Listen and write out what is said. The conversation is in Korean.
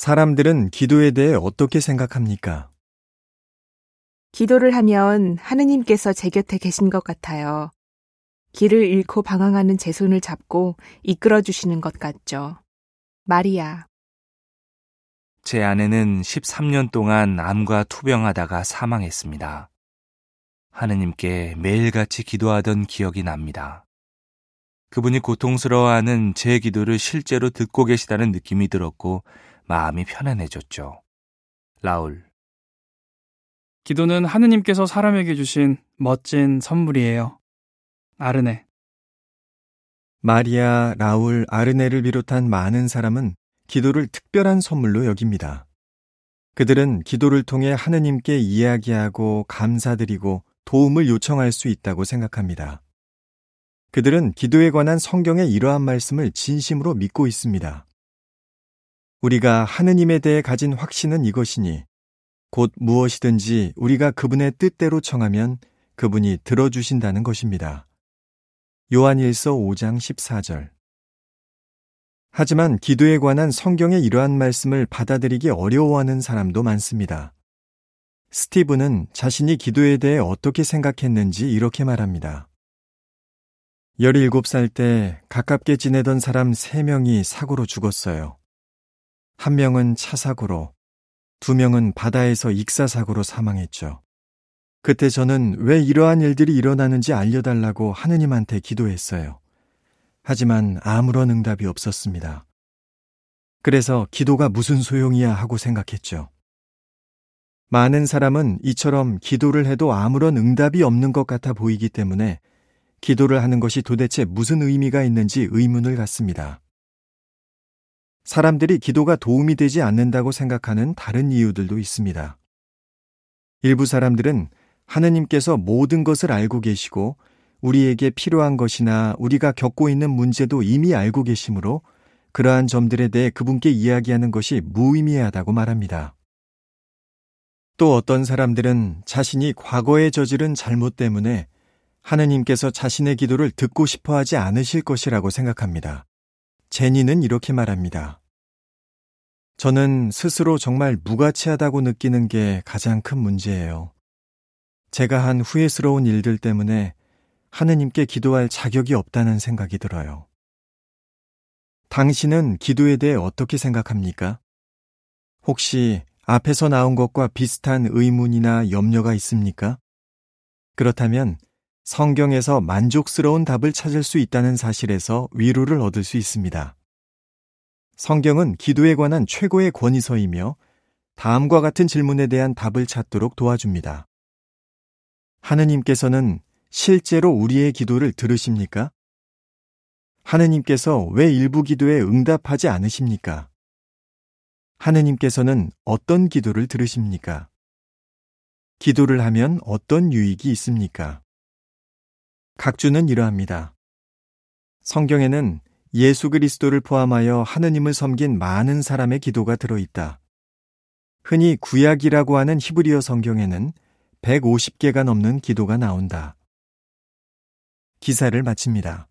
사람들은 기도에 대해 어떻게 생각합니까? 기도를 하면 하느님께서 제 곁에 계신 것 같아요. 길을 잃고 방황하는 제 손을 잡고 이끌어 주시는 것 같죠. 마리아. 제 아내는 13년 동안 암과 투병하다가 사망했습니다. 하느님께 매일같이 기도하던 기억이 납니다. 그분이 고통스러워하는 제 기도를 실제로 듣고 계시다는 느낌이 들었고 마음이 편안해졌죠. 라울. 기도는 하느님께서 사람에게 주신 멋진 선물이에요. 아르네. 마리아, 라울, 아르네를 비롯한 많은 사람은 기도를 특별한 선물로 여깁니다. 그들은 기도를 통해 하느님께 이야기하고 감사드리고 도움을 요청할 수 있다고 생각합니다. 그들은 기도에 관한 성경의 이러한 말씀을 진심으로 믿고 있습니다. 우리가 하느님에 대해 가진 확신은 이것이니 곧 무엇이든지 우리가 그분의 뜻대로 청하면 그분이 들어주신다는 것입니다. 요한일서 5장 14절. 하지만 기도에 관한 성경의 이러한 말씀을 받아들이기 어려워하는 사람도 많습니다. 스티브는 자신이 기도에 대해 어떻게 생각했는지 이렇게 말합니다. 17살 때 가깝게 지내던 사람 3명이 사고로 죽었어요. 한 명은 차 사고로, 두 명은 바다에서 익사 사고로 사망했죠. 그때 저는 왜 이러한 일들이 일어나는지 알려달라고 하느님한테 기도했어요. 하지만 아무런 응답이 없었습니다. 그래서 기도가 무슨 소용이야 하고 생각했죠. 많은 사람은 이처럼 기도를 해도 아무런 응답이 없는 것 같아 보이기 때문에 기도를 하는 것이 도대체 무슨 의미가 있는지 의문을 갖습니다. 사람들이 기도가 도움이 되지 않는다고 생각하는 다른 이유들도 있습니다. 일부 사람들은 하느님께서 모든 것을 알고 계시고 우리에게 필요한 것이나 우리가 겪고 있는 문제도 이미 알고 계시므로 그러한 점들에 대해 그분께 이야기하는 것이 무의미하다고 말합니다. 또 어떤 사람들은 자신이 과거에 저지른 잘못 때문에 하느님께서 자신의 기도를 듣고 싶어 하지 않으실 것이라고 생각합니다. 제니는 이렇게 말합니다. 저는 스스로 정말 무가치하다고 느끼는 게 가장 큰 문제예요. 제가 한 후회스러운 일들 때문에 하느님께 기도할 자격이 없다는 생각이 들어요. 당신은 기도에 대해 어떻게 생각합니까? 혹시 앞에서 나온 것과 비슷한 의문이나 염려가 있습니까? 그렇다면 성경에서 만족스러운 답을 찾을 수 있다는 사실에서 위로를 얻을 수 있습니다. 성경은 기도에 관한 최고의 권위서이며 다음과 같은 질문에 대한 답을 찾도록 도와줍니다. 하느님께서는 실제로 우리의 기도를 들으십니까? 하느님께서 왜 일부 기도에 응답하지 않으십니까? 하느님께서는 어떤 기도를 들으십니까? 기도를 하면 어떤 유익이 있습니까? 각주는 이러합니다. 성경에는 예수 그리스도를 포함하여 하느님을 섬긴 많은 사람의 기도가 들어있다. 흔히 구약이라고 하는 히브리어 성경에는 150개가 넘는 기도가 나온다. 기사를 마칩니다.